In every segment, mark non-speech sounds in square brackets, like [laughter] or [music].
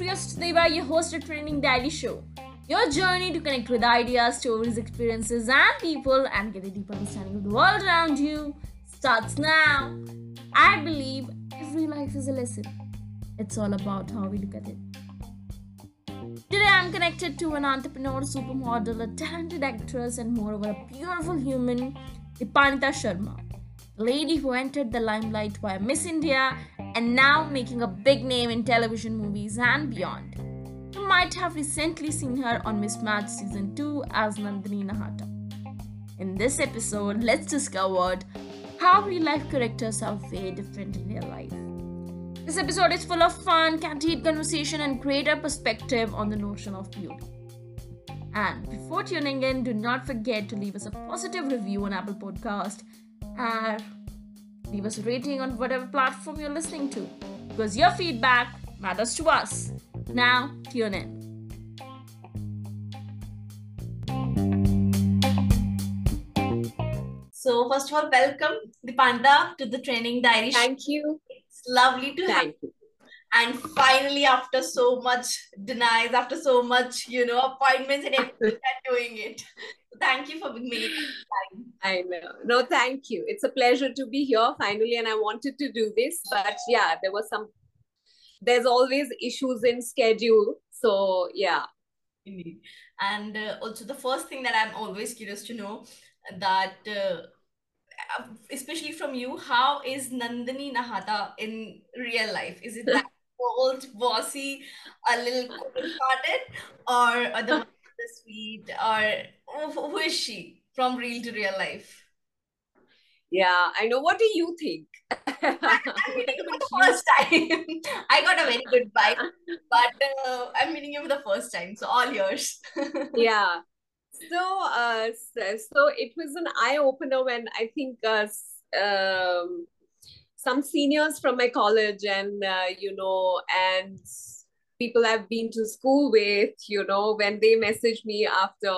Priyas Deva, your host of Trending Daily Show. Your journey to connect with ideas, stories, experiences, and people and get a deep understanding of the world around you starts now. I believe every life is a lesson. It's all about how we look at it. Today I'm connected to an entrepreneur, supermodel, a talented actress, and moreover a beautiful human, Dipannita Sharma. A lady who entered the limelight via Miss India and now making a big name in television movies and beyond. You might have recently seen her on Mismatch Season 2 as Nandini Nahata. In this episode, let's discover how real life characters are very different in real life. This episode is full of fun, candid conversation, and greater perspective on the notion of beauty. And before tuning in, do not forget to leave us a positive review on Apple Podcast and leave us a rating on whatever platform you're listening to because your feedback matters to us. Now, tune in. So, first of all, welcome Dipannita to the Trending Daily. Thank you. It's lovely to Thank have you. and finally after so much denies after so much you know appointments and everything [laughs] I'm doing it thank you for making time I know. No, thank you. It's a pleasure to be here finally, and I wanted to do this, but yeah, there was some. There's always issues in schedule, so yeah. Indeed. and uh, also the first thing that i'm always curious to know that uh, especially from you how is nandini nahata in real life is it that [laughs] old bossy a little [laughs] cold-hearted or otherwise the sweet or who is she from real to real life Yeah, I know. What do you think? [laughs] I'm meeting you for the first time. [laughs] I got a very good vibe, but uh, I'm meeting you for the first time, so all yours. [laughs] yeah. So, uh, so, so it was an eye opener when I think uh, um, some seniors from my college and uh, you know and people I've been to school with, you know, when they message me after,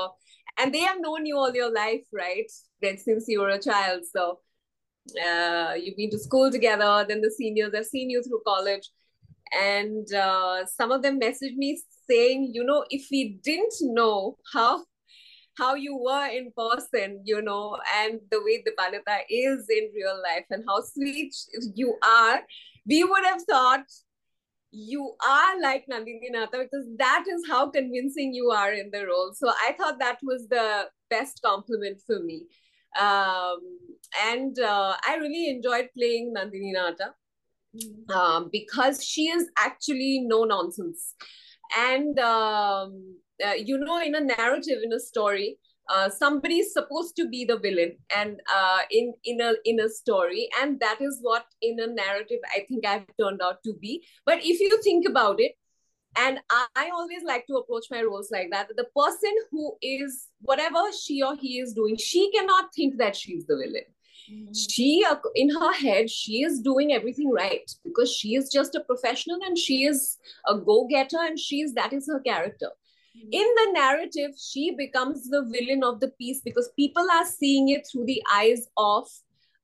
and they have known you all your life, right? Then since you were a child, so uh, you've been to school together. Then the seniors have seen you through college, and uh, some of them message me saying, you know, if we didn't know how how you were in person, you know, and the way the Balita is in real life and how sweet you are, we would have thought you are like Nandini Nahata because that is how convincing you are in the role. So I thought that was the best compliment for me. Um, and uh, I really enjoyed playing Nandini Nahata um, because she is actually no nonsense. And, um, uh, you know, in a narrative, in a story, uh, somebody is supposed to be the villain and uh, in in a in a story. And that is what in a narrative i think i've turned out to be. But if you think about it and I, I always like to approach my roles like that the person who is whatever she or he is doing she cannot think that she's the villain. She uh, in her head she is doing everything right because she is just a professional and she is a go-getter and she is that is her character in the narrative she becomes the villain of the piece because people are seeing it through the eyes of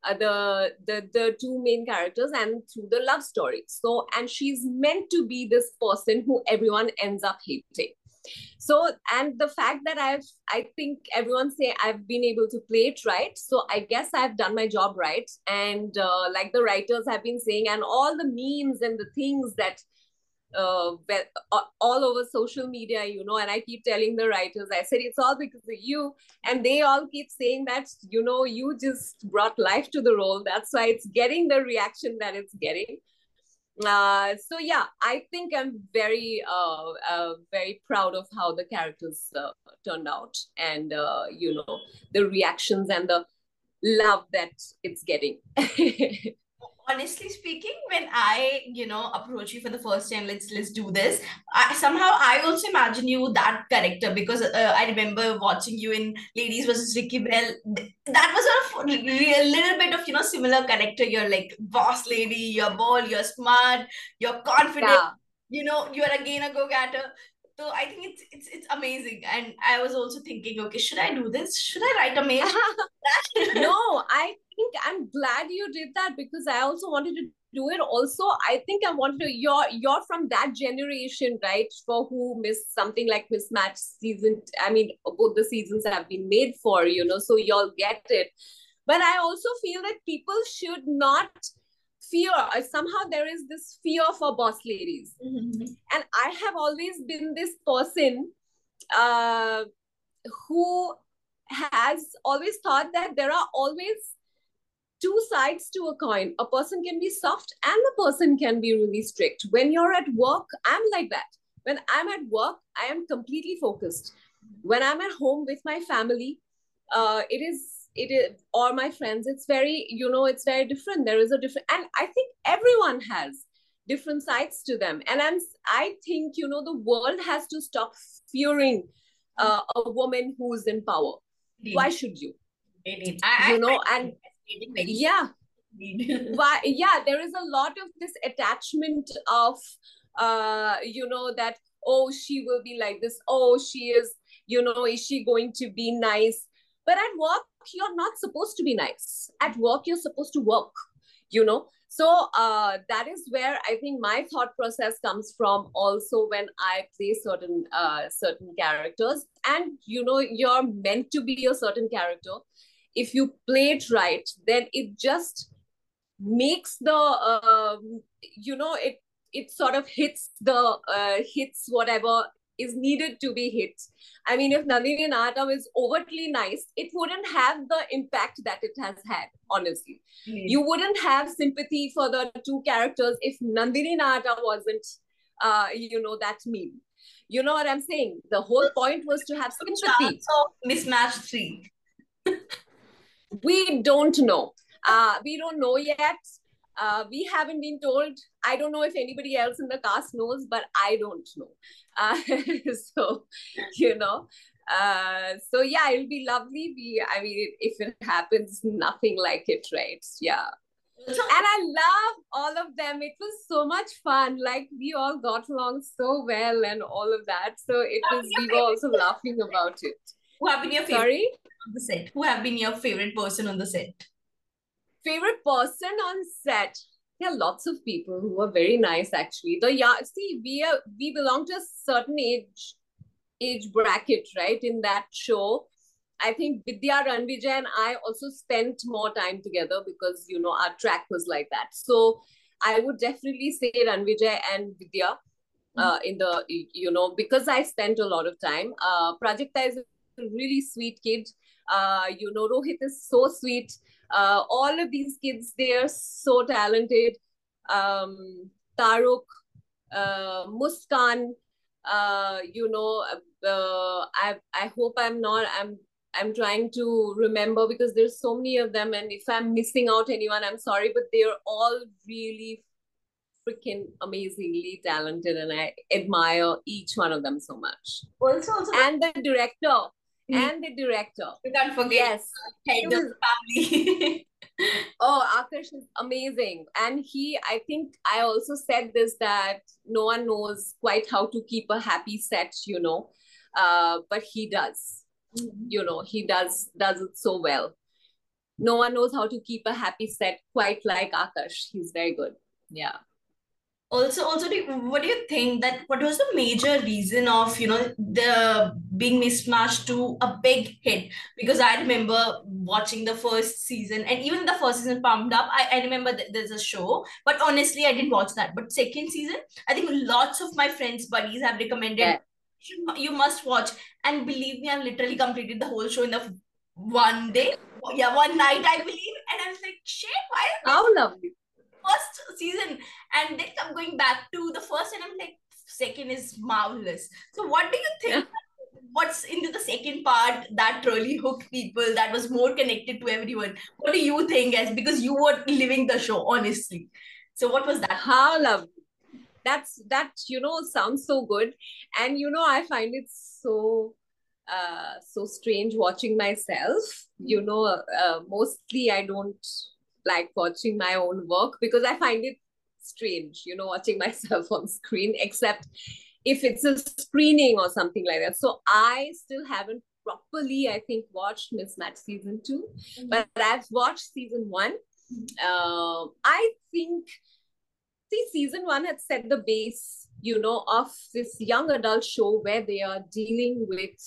uh, the, the the two main characters and through the love story. So and she's meant to be this person who everyone ends up hating. So and the fact that i've i think everyone say i've been able to play it right. So i guess i've done my job right. And uh, like the writers have been saying and all the memes and the things that uh, all over social media, you know, and I keep telling the writers, I said, it's all because of you. And they all keep saying that, you know, you just brought life to the role. That's why it's getting the reaction that it's getting. Uh, so yeah, I think I'm very, uh, uh, very proud of how the characters uh, turned out, and uh, you know the reactions and the love that it's getting. [laughs] honestly speaking when i you know approach you for the first time let's let's do this I, somehow i also imagine you that character because uh, i remember watching you in ladies versus Ricky Bahl. That was sort of a little bit of you know similar character. You're like boss lady you're bold you're smart you're confident. Yeah. you know you're again a go-getter So I think it's it's it's amazing. And I was also thinking, okay, should I do this? Should I write a mail? [laughs] [laughs] no, I think I'm glad you did that because I also wanted to do it. Also, I think I wanted to. You're you're from that generation, right? For who missed something like mismatch season. I mean, both the seasons have been made for you know, so y'all get it. But I also feel that people should not fear uh, somehow there is this fear for boss ladies. Mm-hmm. and i have always been this person uh, who has always thought that there are always two sides to a coin. A person can be soft and a person can be really strict. When you're at work i'm like that. When i'm at work i am completely focused. When i'm at home with my family uh, it is it is or my friends it's very you know it's very different. There is a different and i think everyone has different sides to them. And i'm i think you know the world has to stop fearing uh, a woman who's in power. Indeed. why should you? Indeed. I, you know I, and yeah. [laughs] Why yeah there is a lot of this attachment of uh you know that oh she will be like this. Oh she is you know is she going to be nice but at work you're not supposed to be nice. At work you're supposed to work you know? So uh, that is where i think my thought process comes from also when i play certain uh, certain characters. And you know you're meant to be a certain character. If you play it right then it just makes the uh, you know it it sort of hits the uh, hits whatever is needed to be hit. I mean, if Nandini Nahatam is overtly nice, it wouldn't have the impact that it has had, honestly. Mm. You wouldn't have sympathy for the two characters if Nandini Nahatam wasn't, uh, you know, that mean. You know what I'm saying? The whole point was to have sympathy. So, mismatch three. [laughs] we don't know. Uh, we don't know yet. Uh, we haven't been told. I don't know if anybody else in the cast knows, but I don't know. Uh, [laughs] so, you know, uh, so yeah, it'll be lovely. We, I mean, if it happens, nothing like it, right? Yeah. And I love all of them. It was so much fun. Like we all got along so well and all of that. So it was. We were also laughing about it. Who have been your favorite Sorry? on the set? Who have been your favorite person on the set? Favorite person on set? There are lots of people who are very nice actually. The yeah see we are we belong to a certain age age bracket right in that show. I think vidya ranvijay and i also spent more time together because you know our track was like that. So i would definitely say ranvijay and vidya uh, in the you know because i spent a lot of time. Uh Prajakta is really sweet kid. Uh you know rohit is so sweet. Uh, all of these kids they are so talented. Um, Taaruk uh, muskan uh, you know uh, i i hope i'm not i'm i'm trying to remember because there's so many of them. And if i'm missing out anyone i'm sorry but they're all really freaking amazingly talented. And i admire each one of them so much. Also, also and the director and the director. You can't forget. Yes. Head of family. [laughs] oh, Akarsh is amazing. And he, I think I also said this that no one knows quite how to keep a happy set, you know. Uh, but he does. Mm-hmm. You know, he does does it so well. No one knows how to keep a happy set quite like Akarsh. He's very good. Yeah also also do, what do you think that what was the major reason of you know the being mismatched to a big hit? Because i remember watching the first season and even the first season pumped up. I, I remember that there's a show but honestly i didn't watch that. But second season i think lots of my friends buddies have recommended yeah. you you must watch. And believe me i've literally completed the whole show in the one day. Yeah one night i believe. And i was like shit why how lovely first season and then I'm going back to the first and I'm like second is marvelous. So what do you think what's into the second part that really hooked people that was more connected to everyone? What do you think as because you were living the show honestly. So what was that? How lovely that's that you know sounds so good. And you know i find it so uh so strange watching myself. You know uh, mostly i don't like watching my own work because I find it strange, you know, watching [laughs] myself on screen, except if it's a screening or something like that. So I still haven't properly, I think, watched Mismatch season 2 mm-hmm. but I've watched season one. Uh, I think, see, season one had set the base, you know, of this young adult show where they are dealing with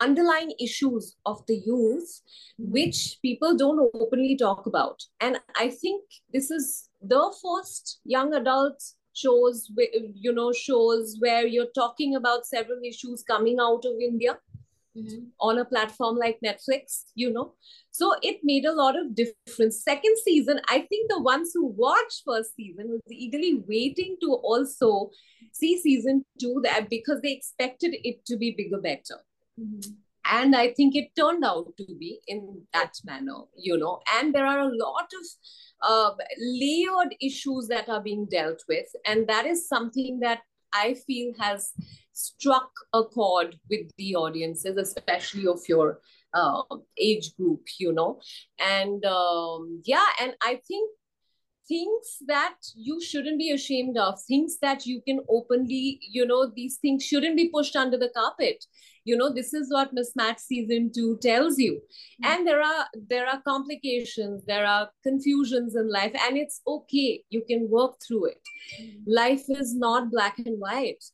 underlying issues of the youth which people don't openly talk about. And i think this is the first young adult shows you know shows where you're talking about several issues coming out of india mm-hmm. on a platform like netflix you know. So it made a lot of difference. Second season i think the ones who watched first season was eagerly waiting to also see season two that because they expected it to be bigger better and i think it turned out to be in that manner you know. And there are a lot of uh, layered issues that are being dealt with. And that is something that i feel has struck a chord with the audiences especially of your uh, age group you know. And um, yeah and i think things that you shouldn't be ashamed of things that you can openly you know these things shouldn't be pushed under the carpet you know this is what mismatch season 2 tells you mm-hmm. and there are there are complications there are confusions in life and it's okay you can work through it mm-hmm. life is not black and white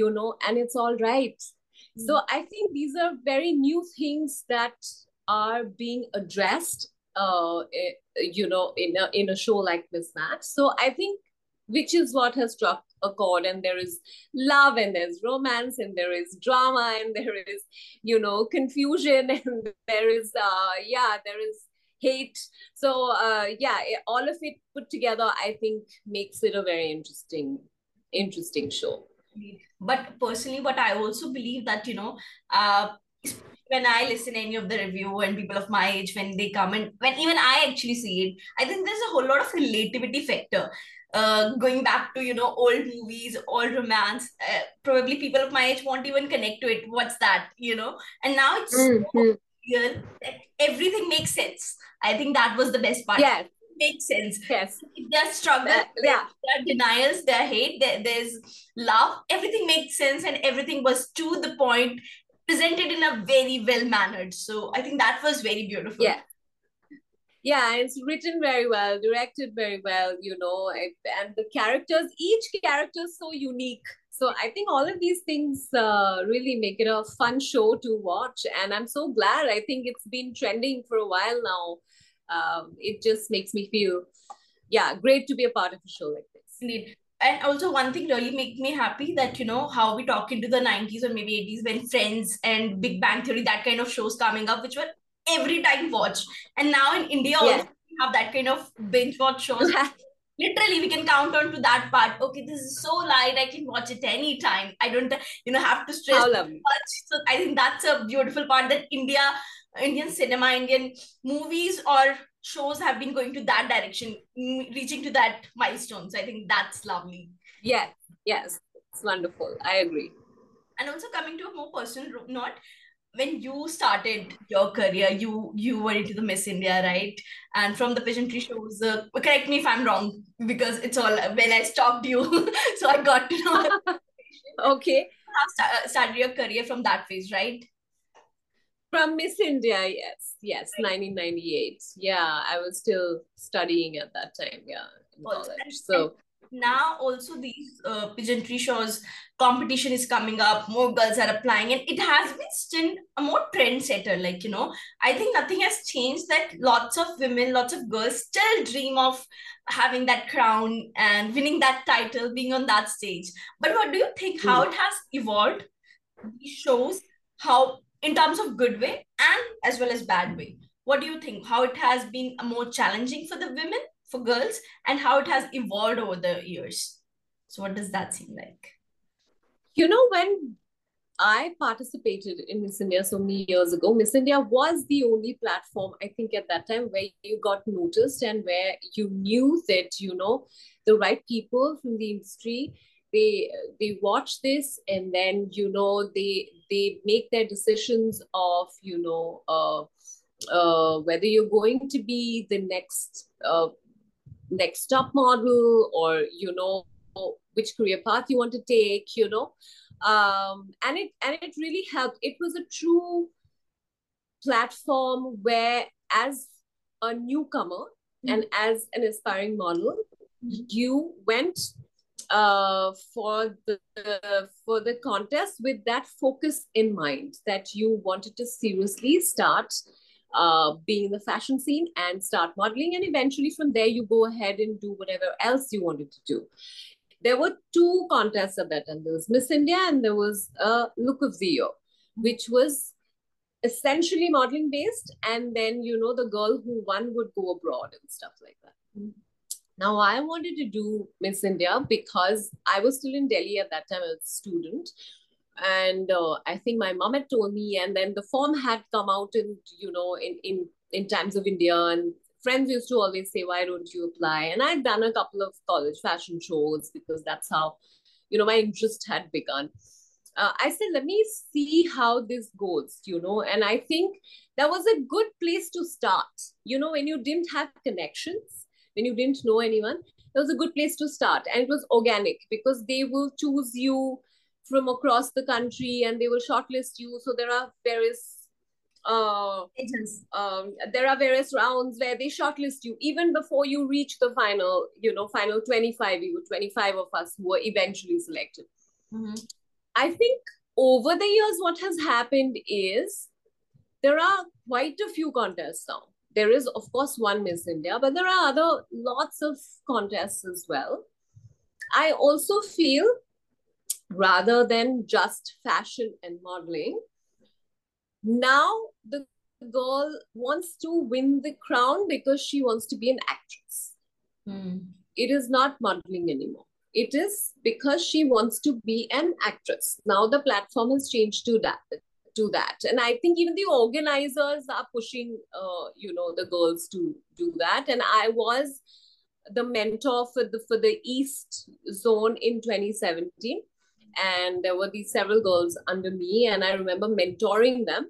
you know and it's all right mm-hmm. so i think these are very new things that are being addressed uh, eh, you know, in a, in a show like Mismatch. So I think which is what has struck a chord and there is love and there's romance and there is drama and there is you know confusion [laughs] and there is uh yeah there is hate so uh yeah all of it put together i think makes it a very interesting interesting show but personally what i also believe that you know uh when I listen any of the review and people of my age when they come and when even I actually see it, I think there's a whole lot of relativity factor. Uh, going back to you know old movies, old romance, uh, probably people of my age won't even connect to it. What's that, you know? And now it's mm-hmm. so real that everything makes sense. I think that was the best part. Yeah, makes sense. Yes. There's struggle, uh, yeah. there are denials, there are hate, there, there's love. Everything makes sense and everything was to the point presented in a very well mannered. So I think that was very beautiful. Yeah. Yeah, it's written very well, directed very well, you know, and the characters, each character is so unique. So I think all of these things uh, really make it a fun show to watch. And I'm so glad. I think it's been trending for a while now. Um, it just makes me feel, yeah, great to be a part of a show like this. Indeed and also one thing really make me happy that you know how we talk into the 90s or maybe 80s when friends and big bang theory that kind of shows coming up which were every time watch. and now in india also we have that kind of binge watch shows [laughs] literally we can count on to that part okay this is so light i can watch it anytime i don't you know have to stress much so i think that's a beautiful part that india indian cinema indian movies or shows have been going to that direction, reaching to that milestones. I think that's lovely. Yeah, yes, it's wonderful. I agree. And also coming to a more personal note, when you started your career, you you were into the Miss India, right? And from the pageantry shows, uh, correct me if I'm wrong, because it's all when I stalked you, [laughs] so I got to know. [laughs] okay. You started your career from that phase, right? From Miss India, yes, yes, 1998. Yeah, I was still studying at that time. Yeah, in college. So now also these uh, pageantry shows competition is coming up more girls are applying and it has been still a more trendsetter like you know i think nothing has changed that lots of women lots of girls still dream of having that crown and winning that title being on that stage. But what do you think? How hmm. it has evolved these shows how in terms of good way and as well as bad way? What do you think? How it has been more challenging for the women for girls and how it has evolved over the years so what does that seem like you know when I participated in Miss India so many years ago. Miss India was the only platform, I think, at that time where you got noticed and where you knew that, you know, the right people from the industry they they watch this and then you know they they make their decisions of you know uh, uh, whether you're going to be the next uh, next top model or you know which career path you want to take you know um, and it and it really helped it was a true platform where as a newcomer mm-hmm. and as an aspiring model mm-hmm. you went uh, for the for the contest with that focus in mind that you wanted to seriously start uh, being in the fashion scene and start modeling. And eventually from there you go ahead and do whatever else you wanted to do. There were two contests at that time. There was miss india and there was a look of the year which was essentially modeling based. And then you know the girl who won would go abroad and stuff like that. Now i wanted to do miss india because i was still in delhi at that time as a student and uh, i think my mom had told me and then the form had come out in you know in in in times of india and friends used to always say why don't you apply and i'd done a couple of college fashion shows because that's how you know my interest had begun uh, I said, let me see how this goes, you know. And I think that was a good place to start. You know, when you didn't have connections, when you didn't know anyone, it was a good place to start. And it was organic because they will choose you from across the country and they will shortlist you. So there are various uh, agents. Um, there are various rounds where they shortlist you even before you reach the final, you know, final 25, you 25 of us who were eventually selected. Mm-hmm. I think over the years, what has happened is there are quite a few contests now. There is, of course, one Miss India, but there are other lots of contests as well. I also feel rather than just fashion and modeling, now the girl wants to win the crown because she wants to be an actress. Mm. It is not modeling anymore it is because she wants to be an actress. Now the platform has changed to that to that and i think even the organizers are pushing uh, you know the girls to do that and i was the mentor for the for the east zone in 2017 and there were these several girls under me and i remember mentoring them.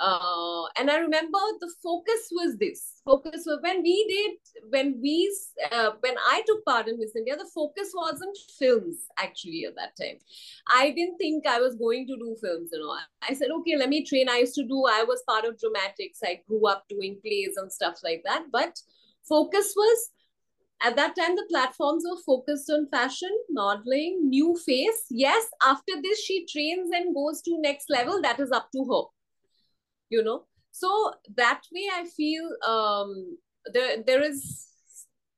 Uh, and I remember the focus was this. Focus was when we did when we uh, when I took part in Miss India the focus wasn't films actually at that time. I didn't think I was going to do films you know I said okay let me train. I used to do I was part of dramatics. I grew up doing plays and stuff like that. But focus was at that time the platforms were focused on fashion modeling new face. Yes after this she trains and goes to next level. That is up to her you know. So that way i feel um there there is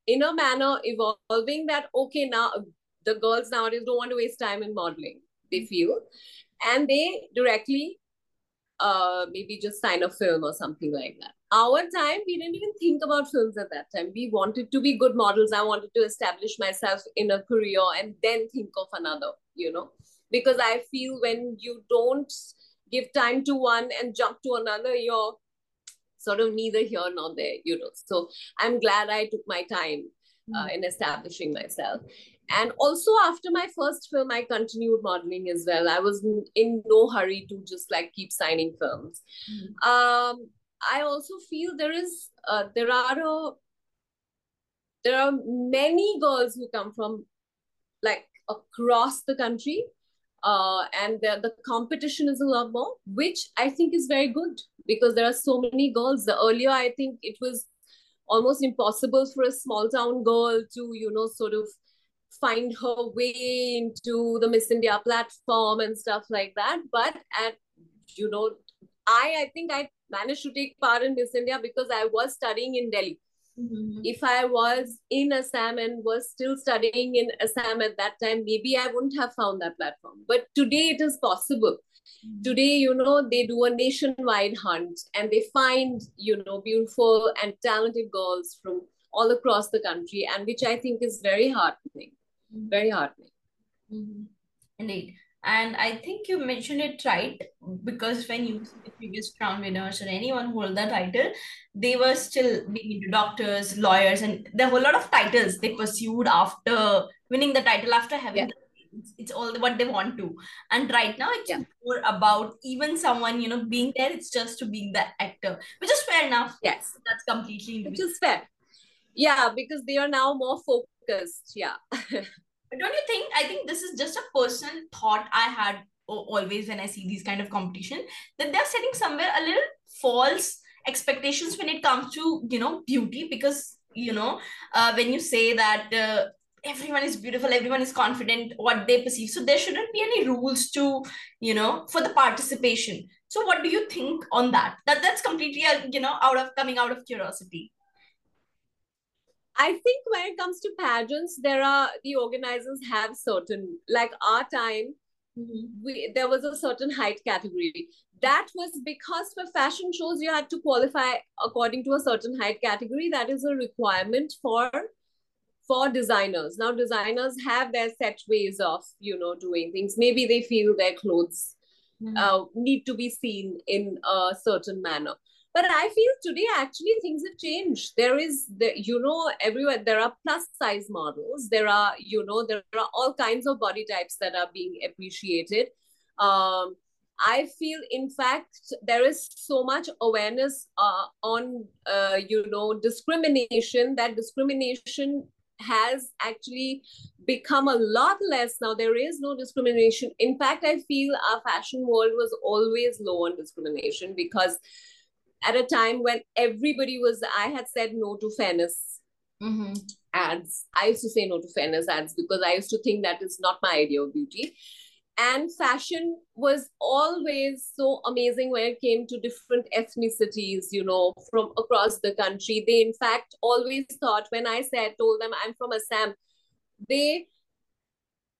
in a manner evolving that okay now the girls nowadays don't want to waste time in modeling they feel. And they directly uh maybe just sign a film or something like that our time we didn't even think about films at that time we wanted to be good models i wanted to establish myself in a career and then think of another you know because i feel when you don't give time to one and jump to another, you're sort of neither here nor there, you know. So I'm glad I took my time uh, mm. in establishing myself. And also after my first film, I continued modeling as well. I was in no hurry to just like keep signing films. Mm. Um, I also feel there is uh, there are a, there are many girls who come from like across the country uh, and the, the competition is a lot more, which I think is very good because there are so many girls. The earlier, I think it was almost impossible for a small town girl to, you know, sort of find her way into the Miss India platform and stuff like that. But at, you know, I, I think I managed to take part in Miss India because I was studying in Delhi. Mm-hmm. If I was in Assam and was still studying in Assam at that time, maybe I wouldn't have found that platform. But today it is possible. Mm-hmm. Today, you know, they do a nationwide hunt and they find, you know, beautiful and talented girls from all across the country, and which I think is very heartening. Mm-hmm. Very heartening. Mm-hmm. Indeed. And I think you mentioned it right because when you see the previous crown winners or anyone hold the title, they were still doctors, lawyers, and there were a lot of titles they pursued after winning the title, after having yeah. It's, it's all what they want to and right now it's yeah. more about even someone you know being there it's just to being the actor which is fair enough yes that's completely which is fair yeah because they are now more focused yeah. [laughs] Don't you think i think this is just a personal thought i had always when i see these kind of competition that they're setting somewhere a little false expectations when it comes to you know beauty because you know uh, when you say that uh, everyone is beautiful everyone is confident what they perceive. So there shouldn't be any rules to you know for the participation. So what do you think on that? That that's completely uh, you know out of coming out of curiosity I think when it comes to pageants, there are the organizers have certain like our time. Mm-hmm. We, there was a certain height category. That was because for fashion shows you had to qualify according to a certain height category. That is a requirement for for designers. Now designers have their set ways of you know doing things. Maybe they feel their clothes mm-hmm. uh, need to be seen in a certain manner but i feel today actually things have changed. There is the you know everywhere there are plus size models. There are you know there are all kinds of body types that are being appreciated. Um i feel in fact there is so much awareness uh, on uh, you know discrimination that discrimination has actually become a lot less. Now there is no discrimination. In fact i feel our fashion world was always low on discrimination because at a time when everybody was i had said no to fairness mm-hmm. ads. I used to say no to fairness ads because i used to think that is not my idea of beauty. And fashion was always so amazing when it came to different ethnicities you know from across the country. They in fact always thought when i said told them i'm from assam they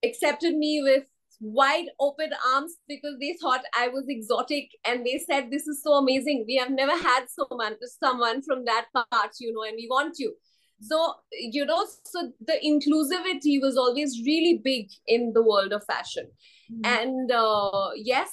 accepted me with wide open arms because they thought I was exotic and they said, This is so amazing. We have never had someone, someone from that part, you know, and we want you. So, you know, so the inclusivity was always really big in the world of fashion. Mm-hmm. And uh, yes,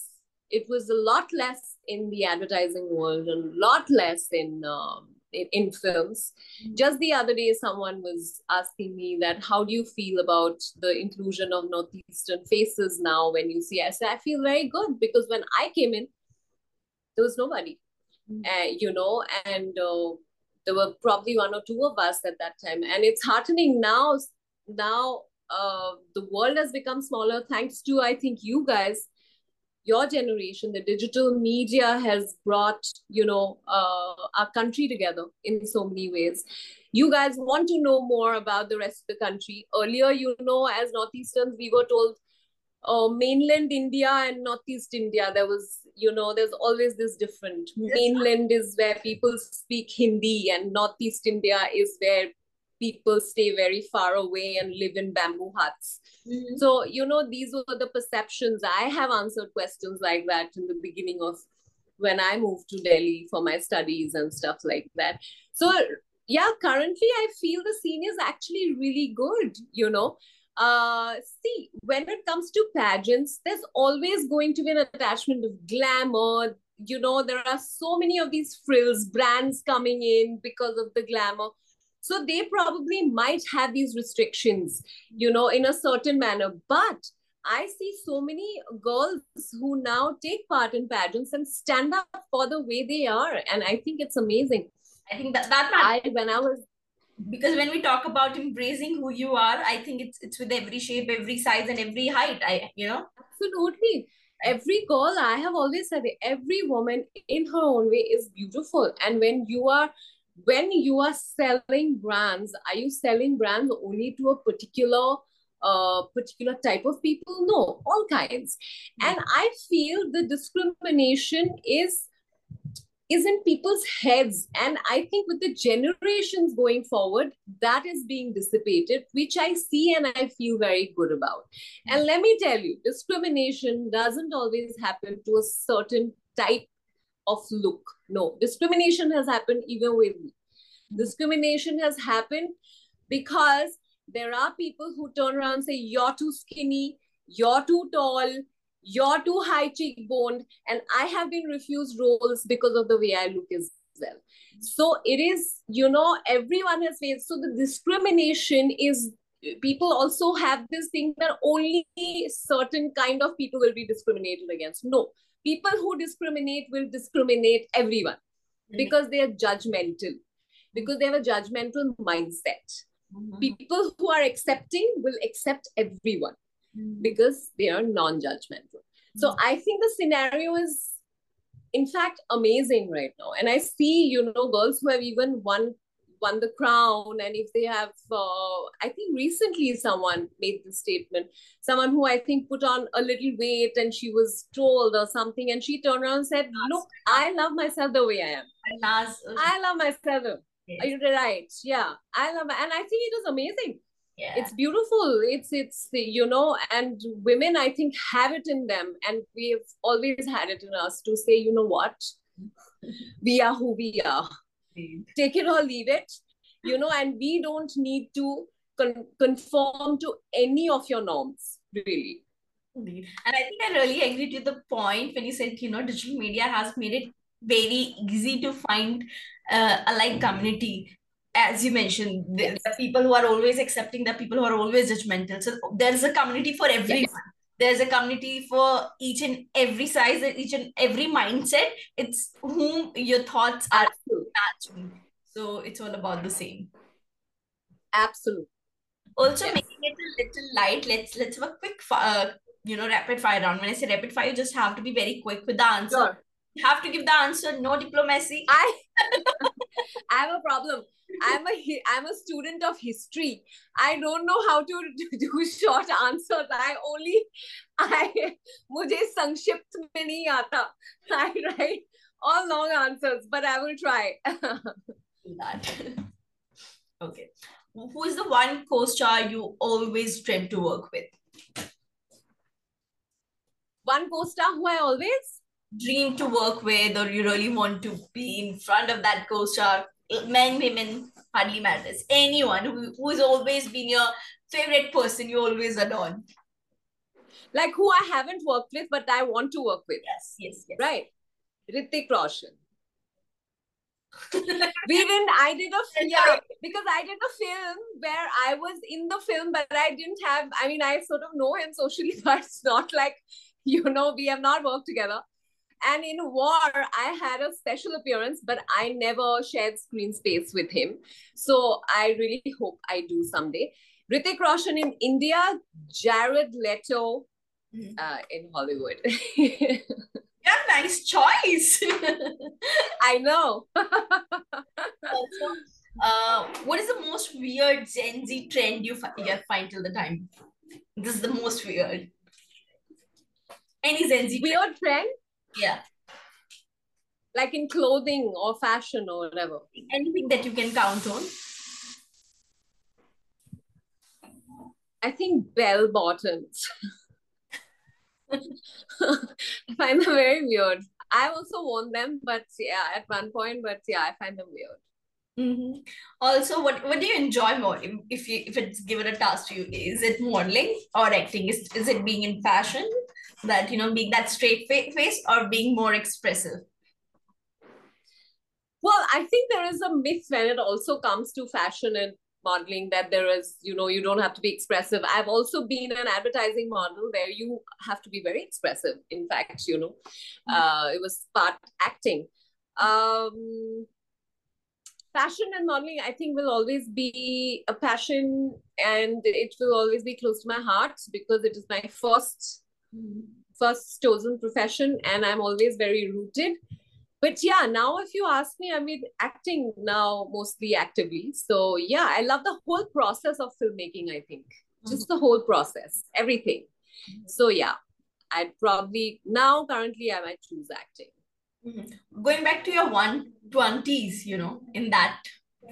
it was a lot less in the advertising world and a lot less in um, in, films. Mm-hmm. Just the other day, someone was asking me that how do you feel about the inclusion of Northeastern faces now when you see? I said, I feel very good because when I came in, there was nobody, mm-hmm. uh, you know, and uh, there were probably one or two of us at that time. And it's heartening now. Now uh, the world has become smaller thanks to, I think, you guys your generation, the digital media has brought, you know, uh, our country together in so many ways. You guys want to know more about the rest of the country. Earlier, you know, as Northeasterns, we were told uh, mainland India and Northeast India, there was, you know, there's always this different. Mainland is where people speak Hindi, and Northeast India is where people stay very far away and live in bamboo huts. Mm-hmm. So, you know, these were the perceptions. I have answered questions like that in the beginning of when I moved to Delhi for my studies and stuff like that. So, yeah, currently I feel the scene is actually really good, you know. Uh, see, when it comes to pageants, there's always going to be an attachment of glamour. You know, there are so many of these frills, brands coming in because of the glamour so they probably might have these restrictions, you know, in a certain manner. But I see so many girls who now take part in pageants and stand up for the way they are. And I think it's amazing. I think that that I, when I was because when we talk about embracing who you are, I think it's it's with every shape, every size, and every height. I you know absolutely every girl I have always said it, every woman in her own way is beautiful, and when you are when you are selling brands, are you selling brands only to a particular uh, particular type of people? No, all kinds. And I feel the discrimination is is in people's heads and i think with the generations going forward that is being dissipated which i see and i feel very good about and let me tell you discrimination doesn't always happen to a certain type of look. No, discrimination has happened even with me. Discrimination has happened because there are people who turn around and say, You're too skinny, you're too tall, you're too high cheekboned, and I have been refused roles because of the way I look as well. So it is, you know, everyone has faced. So the discrimination is people also have this thing that only certain kind of people will be discriminated against. No, people who discriminate will discriminate everyone mm-hmm. because they are judgmental because they have a judgmental mindset Mhm. People who are accepting will accept everyone Mhm. because they are non-judgmental. So I think the scenario is, in fact, amazing right now. And I see, you know, girls who have even won won the crown, and if they have, uh, I think recently someone made the statement, someone who I think put on a little weight and she was told or something, and she turned around and said, "Look, I love myself the way I am. Uh, I love myself." yes, Are you right? Yeah, I love, and I think it was amazing yeah. it's beautiful it's it's you know and women i think have it in them and we've always had it in us to say you know what [laughs] we are who we are take it or leave it you know and we don't need to con- conform to any of your norms really Indeed. And I think I really agree to the point when you said, you know, digital media has made it very easy to find uh, a like community. As you mentioned, the, the people who are always accepting, the people who are always judgmental. So there's a community for everyone. There's a community for each and every size, and each and every mindset. It's whom your thoughts are matching. So it's all about the same. absolutely Also Yes. making it a little light. Let's let's have a quick, uh, you know, rapid fire round. When I say rapid fire, you just have to be very quick with the answer. sure have to give the answer no diplomacy. I [laughs] i have a problem. I'm a i'm a student of history. I don't know how to [laughs] do short answers. I only i mujhe sankshipt mein nahi aata i write all long answers but i will try. That. [laughs] Okay. Who is the one co-star you always dream to work with? One co-star who i always Dream to work with, or you really want to be in front of that co-star? Men, women, hardly matters. Anyone who who's always been your favorite person, you always adore. like who i haven't worked with but i want to work with Yes, yes, yes. right Hrithik Roshan we didn't i did a [laughs] yeah because i did a film where i was in the film but i didn't have i mean i sort of know him socially [laughs] but it's not like you know we have not worked together and in war i had a special appearance but i never shared screen space with him so i really hope i do someday Hrithik Roshan in India, Jared Leto Mhm. uh, in Hollywood. [laughs] Yeah, nice choice. [laughs] I know. also, uh, what is the most weird Gen Z trend you, fi- you find till the time? This is the most weird. Any Gen Z trend? Weird trend, Yeah. like in clothing or fashion or whatever. Anything that you can count on. I think bell bottoms. [laughs] I find them very weird. I've also worn them, but yeah, at one point, but yeah, I find them weird. Mhm. Also, what what do you enjoy more if, if you if it's given a task to you? Is it modeling or acting? Is is it being in fashion? That you know, being that straight face or being more expressive? Well, I think there is a myth when it also comes to fashion and modeling that there is, you know, you don't have to be expressive. I've also been an advertising model where you have to be very expressive. In fact, you know, uh, it was part acting. Um, fashion and modeling, I think, will always be a passion and it will always be close to my heart because it is my first first chosen profession and I'm always very rooted. But yeah, now if you ask me, I mean, acting now mostly actively. So yeah, I love the whole process of filmmaking, I think. Just the whole process, everything. So yeah, I'd probably now currently I might choose acting. Mhm. Going back to your one twenties, you know, in that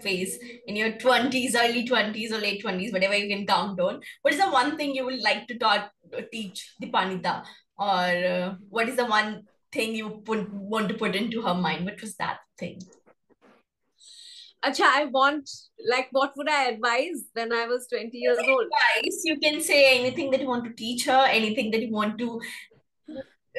phase, in your twenties, early twenties or late twenties, whatever you can count on, what is the one thing you would like to taught, teach Dipannita, or uh, what is the one thing you put want to put into her mind? What was that thing? Acha, I want like what would I advise when I was 20 years old? Advice, you can say anything that you want to teach her, anything that you want to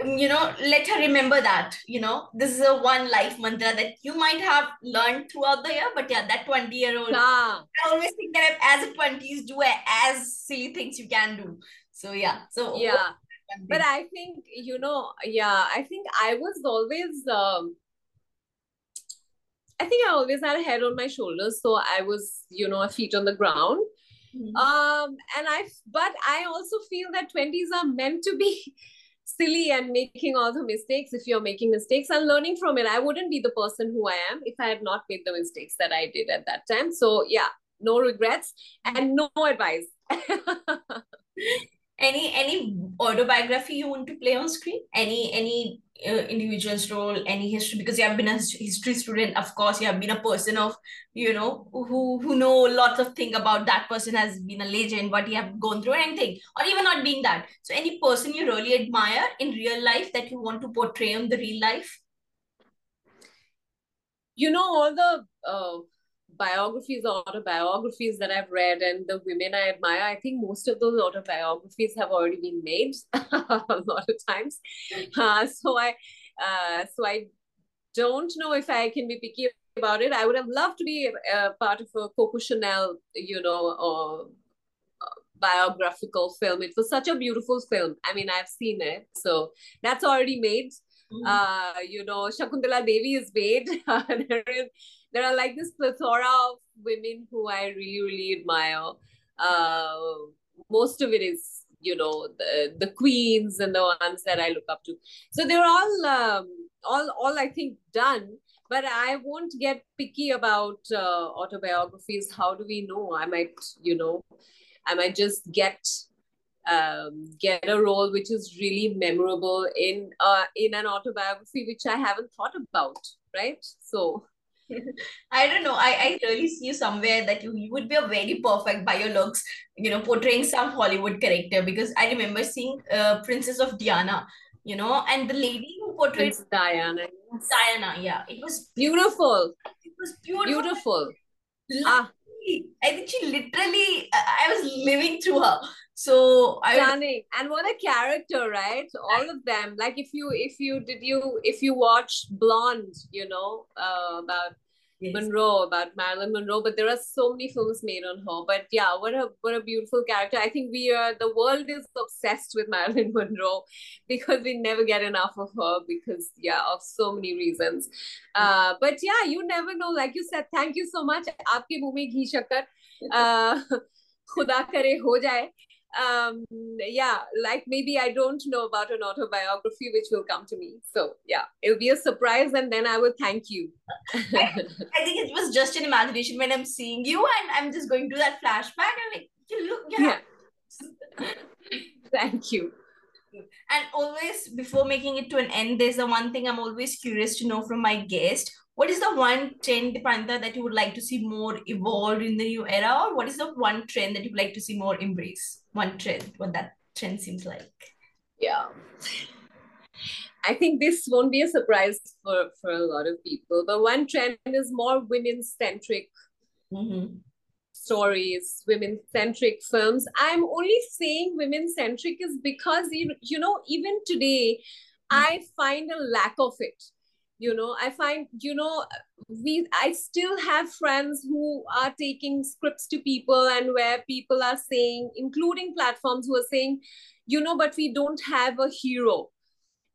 you know, let her remember that, you know, this is a one life mantra that you might have learned throughout the year, but yeah, that 20 year old Ah, I always think that as a 20s, do as silly things you can do. So yeah. So yeah. But? I think, you know, yeah, I think I was always um I think I always had a head on my shoulders, so I was, you know, a feet on the ground. Mm-hmm. Um, and I, but I also feel that twenties are meant to be [laughs] silly and making all the mistakes. If you're making mistakes and learning from it, I wouldn't be the person who I am if I had not made the mistakes that I did at that time. So yeah, no regrets and no advice. [laughs] any any autobiography you want to play on screen? Any any uh, individual's role, any history? Because you have been a history student, of course. You have been a person of you know who who know lots of thing about that person has been a legend, what he have gone through, anything, or even not being that. So any person you really admire in real life that you want to portray on the real life? You know all the. Uh biographies or autobiographies that I've read and the women I admire, I think most of those autobiographies have already been made [laughs] a lot of times. Uh, so I, uh, so I don't know if I can be picky about it. I would have loved to be a, part of a Coco Chanel, you know, or biographical film. It was such a beautiful film. I mean, I've seen it, so that's already made. Mm-hmm. Uh, you know, Shakuntala Devi is made. [laughs] there is there are like this plethora of women who I really, really admire. Uh, most of it is, you know, the, the queens and the ones that I look up to. So they're all, um, all, all I think done. But I won't get picky about uh, autobiographies. How do we know? I might, you know, I might just get um, get a role which is really memorable in uh, in an autobiography which I haven't thought about, right? So I don't know. I, I really see you somewhere that you, you would be a very perfect by your looks, you know, portraying some Hollywood character because I remember seeing uh, Princess of Diana, you know, and the lady who portrayed Prince Diana. Diana, yeah. It was beautiful. It was beautiful. Beautiful. Ah. I think she literally, I was living through her. So I stunning, and what a character, right? All of them. Like if you, if you did you, if you watch Blonde, you know uh, about yes. Monroe, about Marilyn Monroe. But there are so many films made on her. But yeah, what a what a beautiful character. I think we are the world is obsessed with [laughs] Marilyn Monroe because we never get enough of her because yeah, of so many reasons. Uh, but yeah, you never know. Like you said, thank you so much. आपके मुंह में घी शक्कर [laughs] खुदा करे हो जाए um yeah like maybe i don't know about an autobiography which will come to me. So yeah it'll be a surprise and then i will thank you. I, I, think it was just an imagination when i'm seeing you and i'm just going to that flashback. And like you look yeah, yeah. thank you. And always before making it to an end there's the one thing i'm always curious to know from my guest what is the one trend Dipannita, that you would like to see more evolved in the new era or what is the one trend that you'd like to see more embrace one trend what that trend seems like yeah I think this won't be a surprise for, for a lot of people. But one trend is more women centric mm-hmm. stories, women centric films. I'm only saying women centric is because, you, you know, even today, mm-hmm. I find a lack of it you know i find you know we i still have friends who are taking scripts to people and where people are saying including platforms who are saying you know but we don't have a hero.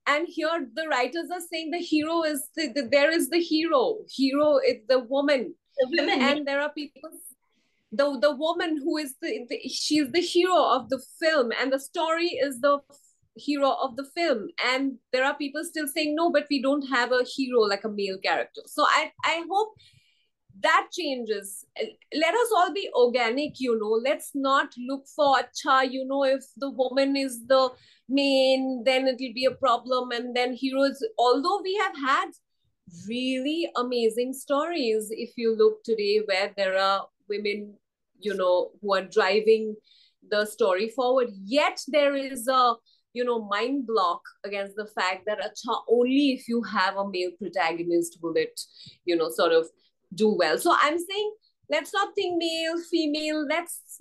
And here the writers are saying the hero is the, the there is the hero. Hero is the woman. The women and there are people the the woman who is the, the she's the hero of the film. And the story is the hero of the film. And there are people still saying no but we don't have a hero like a male character. So i i hope that changes. Let us all be organic you know. Let's not look for cha you know if the woman is the main then it'll be a problem and then heroes. Although we have had really amazing stories if you look today where there are women you know who are driving the story forward yet there is a you know mind block against the fact that acha only if you have a male protagonist will it you know sort of do well. So i'm saying let's not think male female let's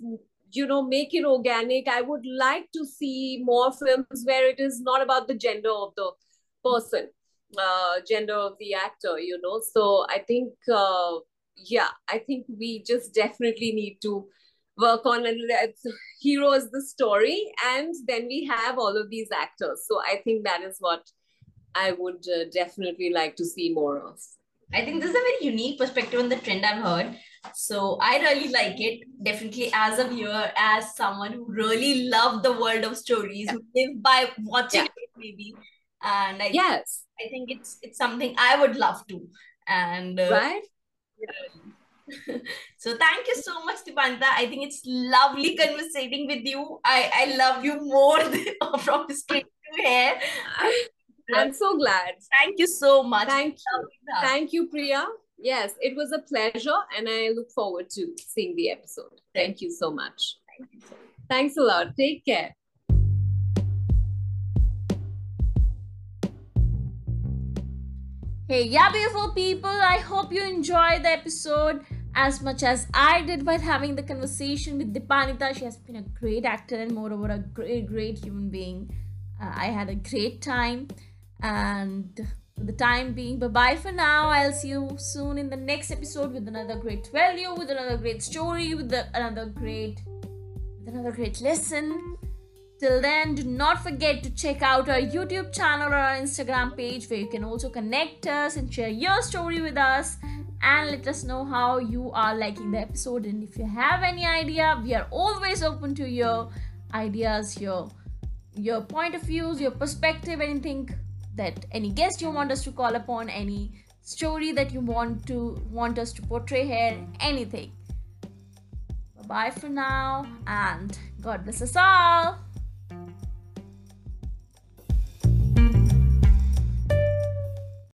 you know make it organic. I would like to see more films where it is not about the gender of the person uh gender of the actor you know. So i think uh yeah i think we just definitely need to work on and hero is the story and then we have all of these actors so i think that is what i would uh, definitely like to see more of I think this is a very unique perspective on the trend I've heard. So I really like it. Definitely as a viewer, as someone who really loved the world of stories, who live by watching Yeah. it maybe. And I Yes. I think it's it's something I would love to. And uh, Right? So thank you so much, Dipannita. I think it's lovely conversating with you. I, I love you more [laughs] than, from straight to hair. I'm so glad. Thank you so much. Thank you. Thank you, Priya. Yes, it was a pleasure, and I look forward to seeing the episode. Thank you so much. Thank you so much. Thanks a lot. Take care. Hey, yeah, beautiful people. I hope you enjoyed the episode as much as I did while having the conversation with Dipannita. She has been a great actor and, moreover, a great, great human being. Uh, I had a great time. And for the time being, bye bye for now. I'll see you soon in the next episode with another great value, with another great story, with the, another great, with another great lesson. Till then, do not forget to check out our YouTube channel or our Instagram page where you can also connect us and share your story with us and let us know how you are liking the episode. And if you have any idea, we are always open to your ideas, your your point of views, your perspective, anything that any guest you want us to call upon, any story that you want to want us to portray here, anything. Bye bye for now, and God bless us all.